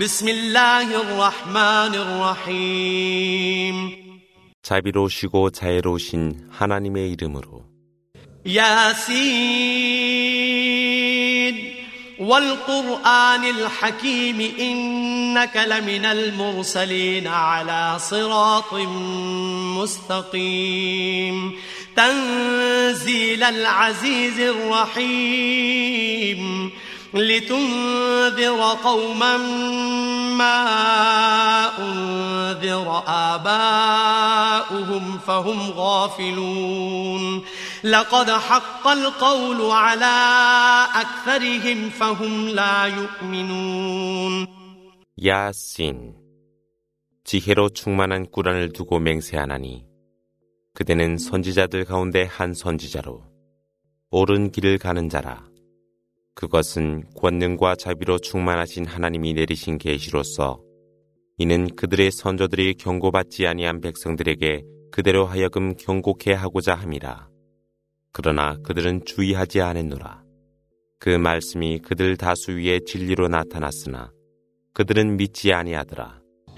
بسم الله الرحمن الرحيم 자비로우시고 자애로우신 하나님의 이름으로 ياسين والقرآن الحكيم إنك لمن المرسلين على صراط مستقيم تنزيل العزيز الرحيم لتنذر قوما ما أنذر آباؤهم فهم غافلون لقد حق القول على أكثرهم فهم لا يؤمنون 야신 지혜로 충만한 꾸란을 두고 맹세하나니 그대는 선지자들 가운데 한 선지자로 옳은 길을 가는 자라 그것은 권능과 자비로 충만하신 하나님이 내리신 계시로서 이는 그들의 선조들이 경고받지 아니한 백성들에게 그대로 하여금 경고케 하고자 함이라. 그러나 그들은 주의하지 않았노라. 그 말씀이 그들 다수 위에 진리로 나타났으나 그들은 믿지 아니하더라.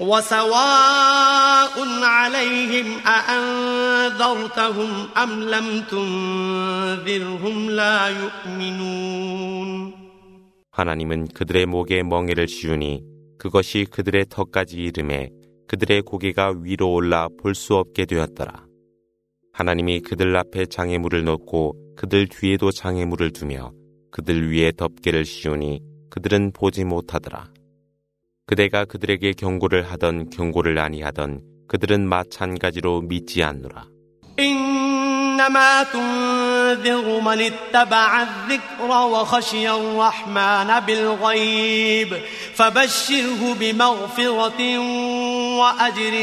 وسواء عليهم أأنذرتهم أم لم تنذرهم لا يؤمنون 하나님은 그들의 목에 멍에를 씌우니 그것이 그들의 턱까지 이름에 그들의 고개가 위로 올라 볼 수 없게 되었더라. 하나님이 그들 앞에 장애물을 놓고 그들 뒤에도 장애물을 두며 그들 위에 덮개를 씌우니 그들은 보지 못하더라. 그대가 그들에게 경고를 하던 경고를 아니하던 그들은 마찬가지로 믿지 않노라. إنما تنذر من اتبع الذكر وخشي الرحمن بالغيب فبشره بمغفرة وأجر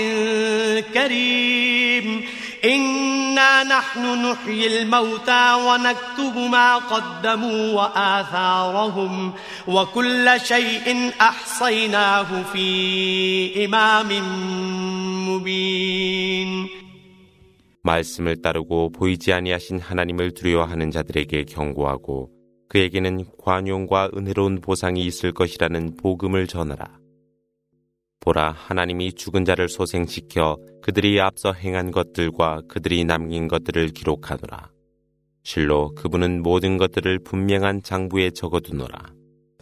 كريم إنا نحن نحيي الموتى ونكتب ما قدموا وآثارهم وكل شيء أحصيناه في إمام مبين 말씀을 따르고 보이지 아니하신 하나님을 두려워하는 자들에게 경고하고 그에게는 관용과 은혜로운 보상이 있을 것이라는 복음을 전하라. 보라 하나님이 죽은 자를 소생시켜 그들이 앞서 행한 것들과 그들이 남긴 것들을 기록하노라. 실로 그분은 모든 것들을 분명한 장부에 적어두노라.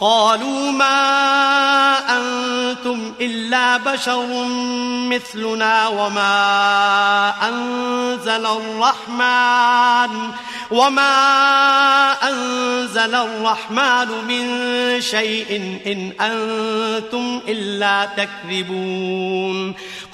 قالوا ما أنتم إلا بشر مثلنا وما أنزل الرحمن وما أنزل الرحمن من شيء إن أنتم إلا تكذبون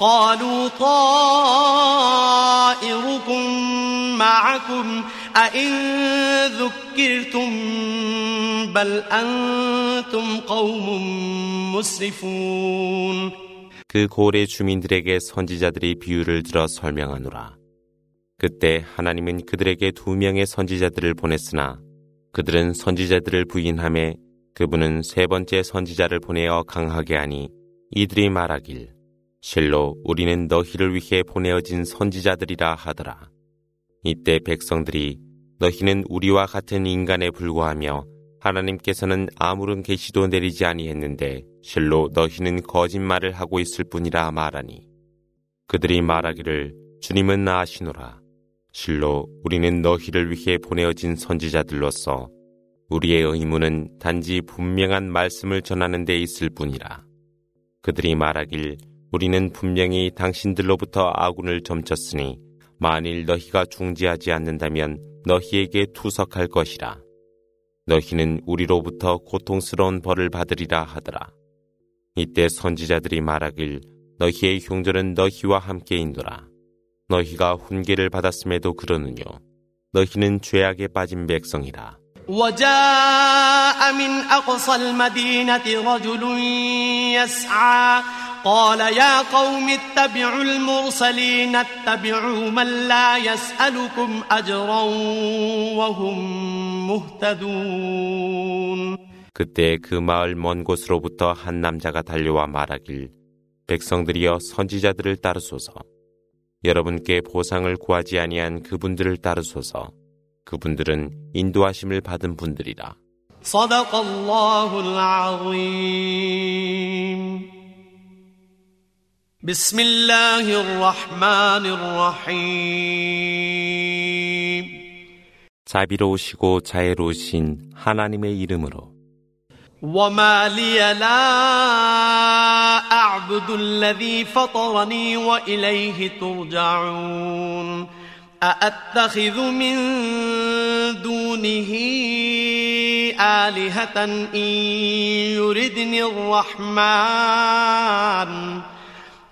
قالوا طائركم معكم أئن ذكرتم بل أنتم قوم مسرفون 그 고래 주민들에게 선지자들이 비유를 들어 설명하노라. 그때 하나님은 그들에게 두 명의 선지자들을 보냈으나 그들은 선지자들을 부인함에 그분은 세 번째 선지자를 보내어 강하게 하니 이들이 말하길 실로 우리는 너희를 위해 보내어진 선지자들이라 하더라. 이때 백성들이 너희는 우리와 같은 인간에 불과하며 하나님께서는 아무런 계시도 내리지 아니했는데 실로 너희는 거짓말을 하고 있을 뿐이라 말하니. 그들이 말하기를 주님은 아시노라. 실로 우리는 너희를 위해 보내어진 선지자들로서 우리의 의무는 단지 분명한 말씀을 전하는 데 있을 뿐이라. 그들이 말하길 우리는 분명히 당신들로부터 아군을 점쳤으니 만일 너희가 중지하지 않는다면 너희에게 투석할 것이라. 너희는 우리로부터 고통스러운 벌을 받으리라 하더라. 이때 선지자들이 말하길 너희의 흉조는 너희와 함께 인도라. 너희가 훈계를 받았음에도 그러느뇨. 너희는 죄악에 빠진 백성이라. وجاء من أقصى المدينة رجل يسعى قال يا قوم اتبعوا المرسلين اتبعوا من لا يسألكم أجرا وهم مهتدون 그때 그 마을 먼 곳으로부터 한 남자가 달려와 말하길 백성들이여 선지자들을 따르소서 여러분께 보상을 구하지 아니한 그분들을 따르소서 그분들은 인도하심을 받은 분들이라. صدق الله العظيم بسم الله الرحمن الرحيم 자비로우시고 자애로우신 하나님의 이름으로 وما لي لا أعبد الذي فطرني وإليه ترجعون أأتخذ من دونه آلهة إن يردني الرحمن إن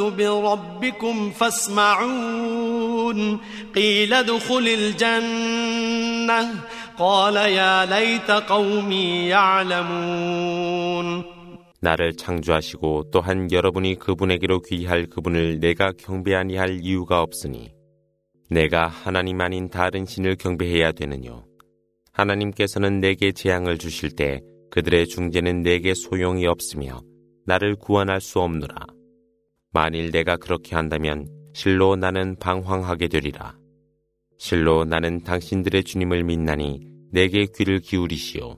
بربكم فاسمعون قيل ادخل الجنة قال يا ليت قومي يعلمون 나를 창조하시고 또한 여러분이 그분에게로 귀할 그분을 내가 경배하니 할 이유가 없으니 내가 하나님 아닌 다른 신을 경배해야 되느뇨. 하나님께서는 내게 재앙을 주실 때 그들의 중재는 내게 소용이 없으며 나를 구원할 수 없노라. 만일 내가 그렇게 한다면 실로 나는 방황하게 되리라. 실로 나는 당신들의 주님을 믿나니 내게 귀를 기울이시오.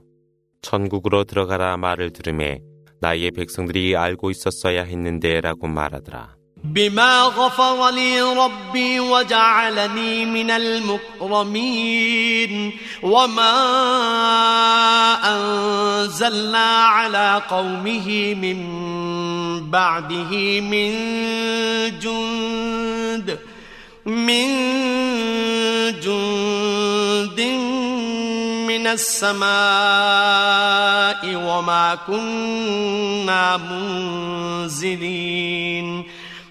천국으로 들어가라 말을 들음에 나의 백성들이 알고 있었어야 했는데 라고 말하더라. بما غفر لي ربي وجعلني من المكرمين وما أنزلنا على قومه من بعده من جند من جند من السماء وما كنا منزلين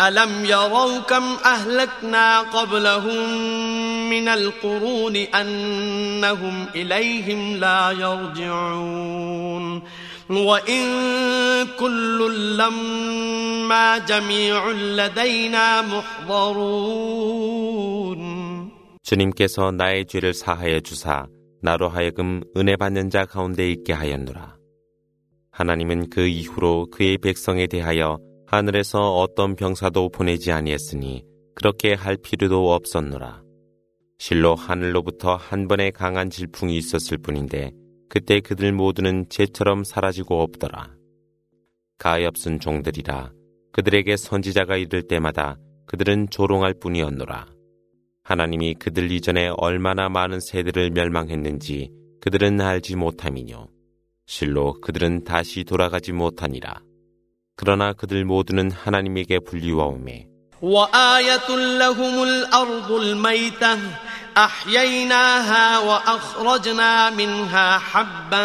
ألم يروا كم أهلكنا قبلهم من القرون أنهم إليهم لا يرجعون وإن كل لما جميع لدينا محضرون 주님께서 나의 죄를 사하여 주사 나로 하여금 은혜 받는 자 가운데 있게 하였노라. 하나님은 그 이후로 그의 백성에 대하여 하늘에서 어떤 병사도 보내지 아니했으니 그렇게 할 필요도 없었노라. 실로 하늘로부터 한 번의 강한 질풍이 있었을 뿐인데 그때 그들 모두는 재처럼 사라지고 없더라. 가엾은 종들이라 그들에게 선지자가 이를 때마다 그들은 조롱할 뿐이었노라. 하나님이 그들 이전에 얼마나 많은 세대를 멸망했는지 그들은 알지 못함이뇨. 실로 그들은 다시 돌아가지 못하니라. 그러나 그들 모두는 하나님에게 불리워오매 وآية لهم الأرض الميتة أحييناها وأخرجنا منها حبا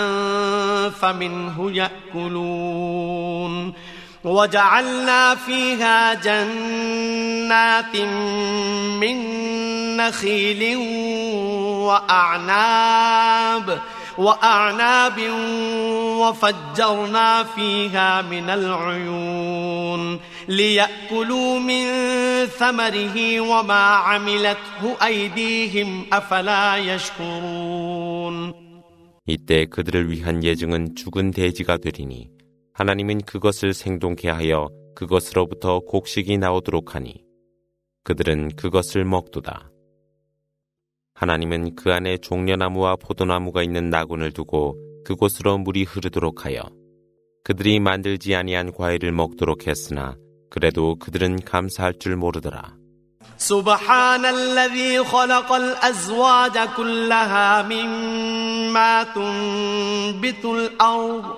فمنه يأكلون وجعلنا فيها جنات من نخيل وأعناب وأعناب وفجرنا فيها من العيون ليأكلوا من ثمره وما عملته أيديهم أفلا يشكرون 이때 그들을 위한 예증은 죽은 돼지가 되리니 하나님은 그것을 생동케 하여 그것으로부터 곡식이 나오도록 하니 그들은 그것을 먹도다. 하나님은 그 안에 종려나무와 포도나무가 있는 나군을 두고 그곳으로 물이 흐르도록 하여 그들이 만들지 아니한 과일을 먹도록 했으나 그래도 그들은 감사할 줄 모르더라. سبحان الذي خلق الأزواج كلها مما تنبت الأرض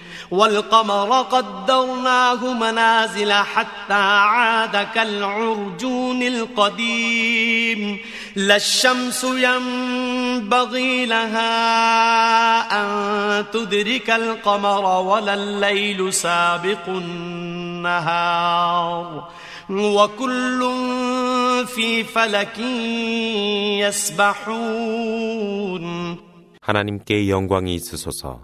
والقمر قدرناه منازل حتى عاد كالعرجون القديم لا الشمس ينبغي لها أن تدرك القمر ولا الليل سابق النهار وكل في فلك يسبحون 하나님께 영광이 있으소서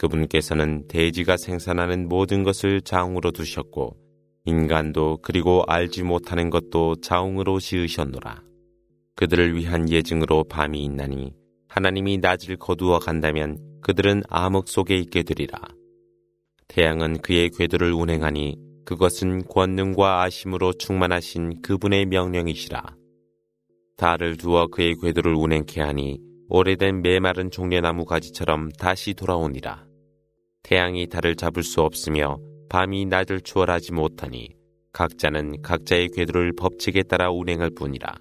그분께서는 대지가 생산하는 모든 것을 자웅으로 두셨고 인간도 그리고 알지 못하는 것도 자웅으로 지으셨노라. 그들을 위한 예증으로 밤이 있나니 하나님이 낮을 거두어 간다면 그들은 암흑 속에 있게 되리라. 태양은 그의 궤도를 운행하니 그것은 권능과 아심으로 충만하신 그분의 명령이시라. 달을 두어 그의 궤도를 운행케 하니 오래된 메마른 종려나무 가지처럼 다시 돌아오니라. 태양이 달을 잡을 수 없으며 밤이 낮을 추월하지 못하니 각자는 각자의 궤도를 법칙에 따라 운행할 뿐이라.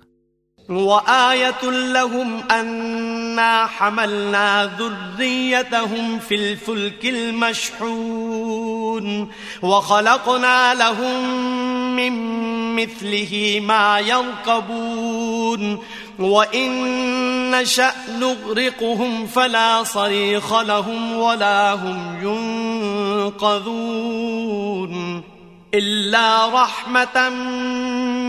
وآية لهم أنا حملنا ذريتهم في الفلك المشحون وخلقنا لهم من مثله ما يركبون. وإن نشأ نغرقهم فلا صريخ لهم ولا هم ينقذون. إلا رحمة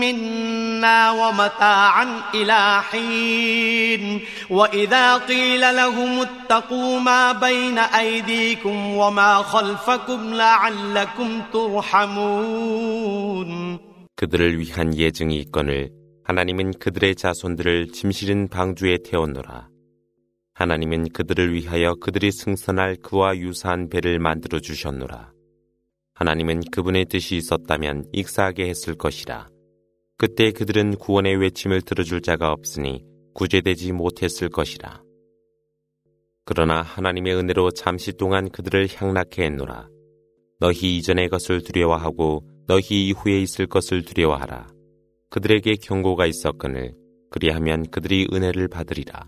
منا ومتاعا إلى حين وإذا قيل لهم اتقوا ما بين أيديكم وما خلفكم لعلكم ترحمون 그들을 위한 예증이 있거늘 하나님은 그들의 자손들을 짐실은 방주에 태웠노라. 하나님은 그들을 위하여 그들이 승선할 그와 유사한 배를 만들어 주셨노라. 하나님은 그분의 뜻이 있었다면 익사하게 했을 것이라. 그때 그들은 구원의 외침을 들어줄 자가 없으니 구제되지 못했을 것이라. 그러나 하나님의 은혜로 잠시 동안 그들을 향락해 했노라. 너희 이전의 것을 두려워하고 너희 이후에 있을 것을 두려워하라. 그들에게 경고가 있었거늘 그리하면 그들이 은혜를 받으리라.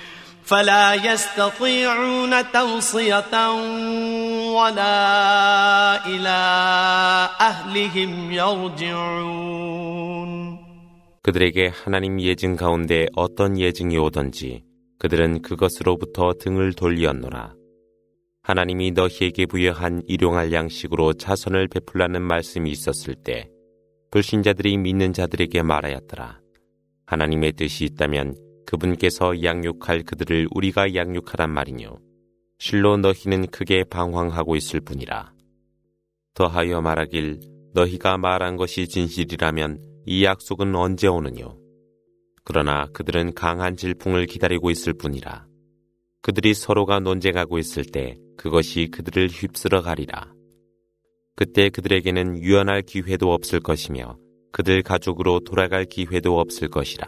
فلا يستطيعون توصية ولا إلى أهلهم يرجعون 그들에게 하나님 예증 가운데 어떤 예증이 오던지 그들은 그것으로부터 등을 돌리었노라. 하나님이 너희에게 부여한 일용할 양식으로 자선을 베풀라는 말씀이 있었을 때 불신자들이 믿는 자들에게 말하였더라. 하나님의 뜻이 있다면 그분께서 양육할 그들을 우리가 양육하란 말이뇨. 실로 너희는 크게 방황하고 있을 뿐이라. 더하여 말하길 너희가 말한 것이 진실이라면 이 약속은 언제 오느뇨? 그러나 그들은 강한 질풍을 기다리고 있을 뿐이라. 그들이 서로가 논쟁하고 있을 때 그것이 그들을 휩쓸어 가리라. 그때 그들에게는 유연할 기회도 없을 것이며 그들 가족으로 돌아갈 기회도 없을 것이라.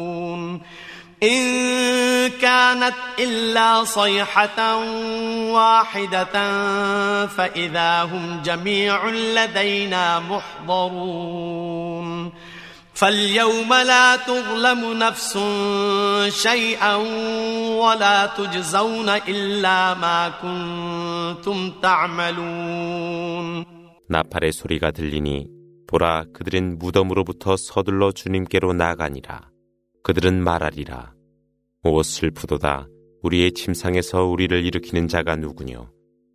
إن كانت إلا صيحة واحدة فإذا هم جميع لدينا محضرون فاليوم لا تظلم نفس شيئا ولا تجزون إلا ما كنتم تعملون 나팔의 소리가 들리니 보라 그들은 무덤으로부터 서둘러 주님께로 나가니라 그들은 말하리라 오 슬프도다 우리의 침상에서 우리를 일으키는 자가 누구뇨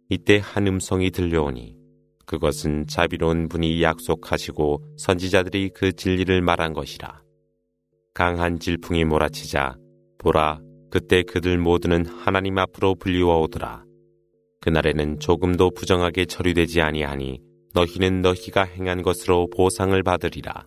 이때 한 음성이 들려오니 그것은 자비로운 분이 약속하시고 선지자들이 그 진리를 말한 것이라. 강한 질풍이 몰아치자 보라 그때 그들 모두는 하나님 앞으로 불리워 오더라. 그날에는 조금도 부정하게 처리되지 아니하니 너희는 너희가 행한 것으로 보상을 받으리라.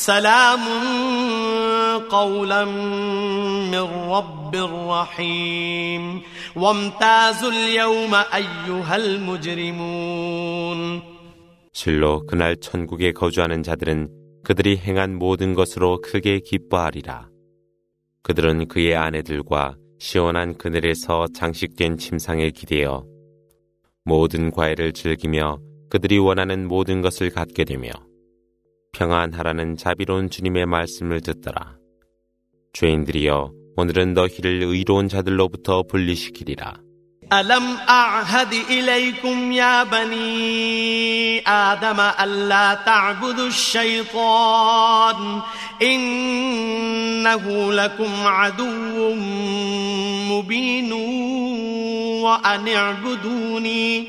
سلام قولا من رب رحيم وامتازوا اليوم أيها المجرمون 실로 그날 천국에 거주하는 자들은 그들이 행한 모든 것으로 크게 기뻐하리라. 그들은 그의 아내들과 시원한 그늘에서 장식된 침상에 기대어 모든 과일을 즐기며 그들이 원하는 모든 것을 갖게 되며 평안하라는 자비로운 주님의 말씀을 듣더라. 죄인들이여 오늘은 너희를 의로운 자들로부터 분리시키리라. ألم أعهد إليكم يا بني آدم ألا تعبدوا الشيطان إنه لكم عدو مبين وأن اعبدوني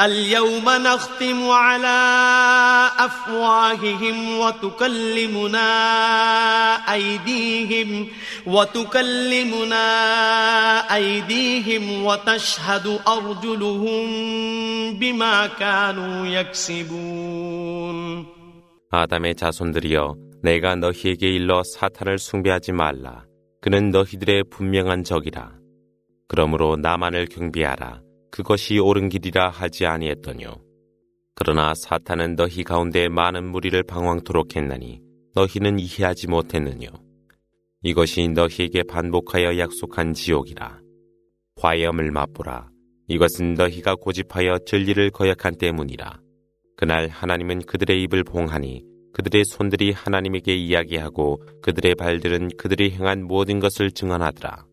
اليوم نختم على أفواههم وتكلمنا أيديهم وتكلمنا أيديهم وتشهد أرجلهم بما كانوا يكسبون 아담의 자손들이여 내가 너희에게 일러 사탄을 숭배하지 말라. 그는 너희들의 분명한 적이라. 그러므로 나만을 경비하라. 그것이 옳은 길이라 하지 아니했더뇨. 그러나 사탄은 너희 가운데 많은 무리를 방황토록 했나니 너희는 이해하지 못했느뇨. 이것이 너희에게 반복하여 약속한 지옥이라. 화염을 맛보라. 이것은 너희가 고집하여 진리를 거역한 때문이라. 그날 하나님은 그들의 입을 봉하니 그들의 손들이 하나님에게 이야기하고 그들의 발들은 그들이 행한 모든 것을 증언하더라.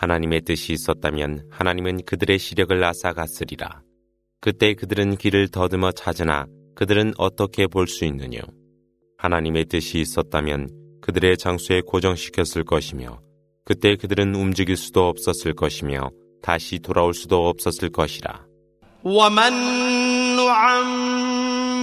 하나님의 뜻이 있었다면 하나님은 그들의 시력을 앗아갔으리라. 그때 그들은 길을 더듬어 찾으나 그들은 어떻게 볼 수 있느냐. 하나님의 뜻이 있었다면 그들의 장소에 고정시켰을 것이며 그때 그들은 움직일 수도 없었을 것이며 다시 돌아올 수도 없었을 것이라.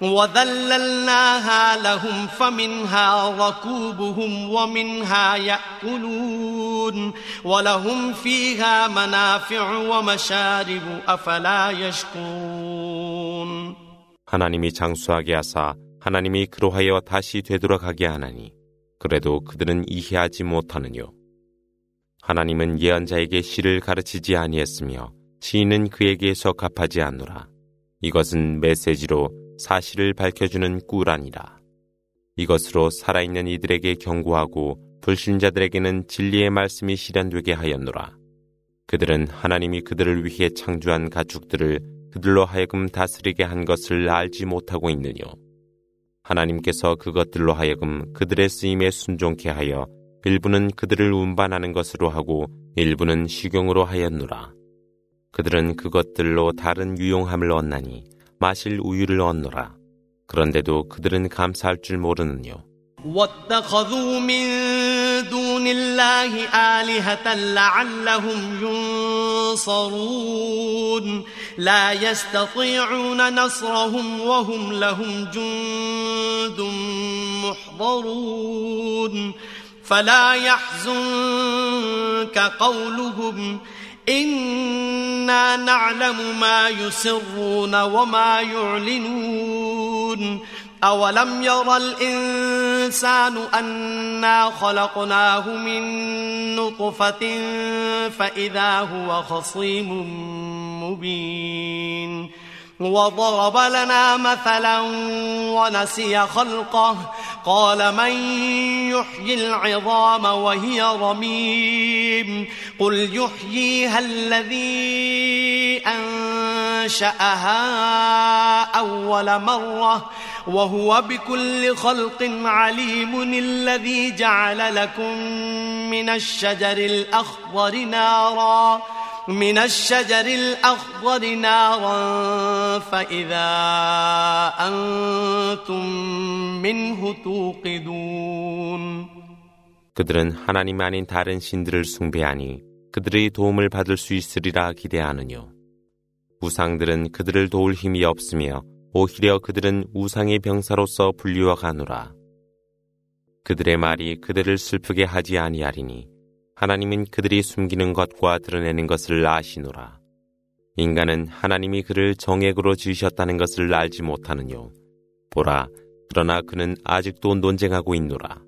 وذللناها لهم فمنها ركوبهم ومنها يأكلون ولهم فيها منافع ومشارب أفلا يشكرون 하나님이 장수하게 하사 하나님이 그로하여 다시 되돌아가게 하나니 그래도 그들은 이해하지 못하느뇨. 하나님은 예언자에게 시를 가르치지 아니했으며 시인은 그에게 서갑하지 않노라. 이것은 메시지로 사실을 밝혀주는 꾸란이라. 이것으로 살아있는 이들에게 경고하고 불신자들에게는 진리의 말씀이 실현되게 하였노라. 그들은 하나님이 그들을 위해 창조한 가축들을 그들로 하여금 다스리게 한 것을 알지 못하고 있느뇨. 하나님께서 그것들로 하여금 그들의 쓰임에 순종케 하여 일부는 그들을 운반하는 것으로 하고 일부는 식용으로 하였노라. 그들은 그것들로 다른 유용함을 얻나니 마실 우유를 얻노라. 그런데도 그들은 감사할 줄 모르느뇨. واتخذوا من دون الله آلهة لعلهم ينصرون لا يستطيعون نصرهم وهم لهم جند محضرون فلا يحزنك قولهم إنا نعلم ما يسرون وما يعلنون. أولم ير الإنسان أنا خلقناه من نطفة فإذا هو خصيم مبين. وضرب لنا مثلا ونسي خلقه. قال من يحيي العظام وهي رميم؟ قل يحييها الذي أنشأها أول مرة. وهو بكل خلق عليم الذي جعل لكم من الشجر الأخضر نارا. من الشجر الأخضر نارا فإذا أنتم منه توقدون 그들은 하나님 아닌 다른 신들을 숭배하니 그들의 도움을 받을 수 있으리라 기대하느뇨. 우상들은 그들을 도울 힘이 없으며 오히려 그들은 우상의 병사로서 불리워 가노라. 그들의 말이 그들을 슬프게 하지 아니하리니 하나님은 그들이 숨기는 것과 드러내는 것을 아시노라. 인간은 하나님이 그를 정액으로 지으셨다는 것을 알지 못하느뇨. 보라, 그러나 그는 아직도 논쟁하고 있노라.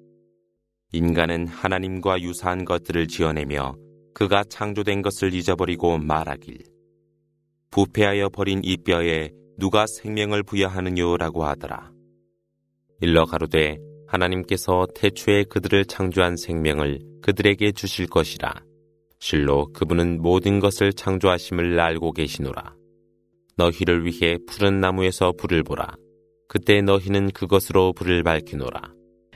인간은 하나님과 유사한 것들을 지어내며 그가 창조된 것을 잊어버리고 말하길. 부패하여 버린 이 뼈에 누가 생명을 부여하느뇨라고 하더라. 일러 가로되 하나님께서 태초에 그들을 창조한 생명을 그들에게 주실 것이라. 실로 그분은 모든 것을 창조하심을 알고 계시노라. 너희를 위해 푸른 나무에서 불을 보라. 그때 너희는 그것으로 불을 밝히노라.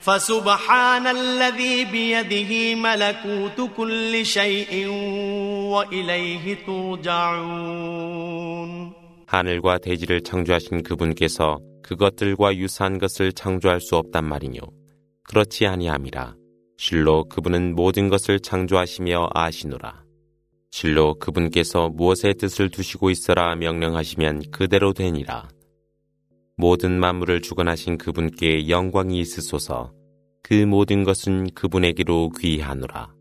فسبحان الذي بيده ملكوت كل شيء وإليه ترجعون 하늘과 대지를 창조하신 그분께서 그것들과 유사한 것을 창조할 수 없단 말이뇨. 그렇지 아니함이라. 실로 그분은 모든 것을 창조하시며 아시노라. 실로 그분께서 무엇의 뜻을 두시고 있어라 명령하시면 그대로 되니라. 모든 만물을 주관하신 그분께 영광이 있으소서 그 모든 것은 그분에게로 귀하노라.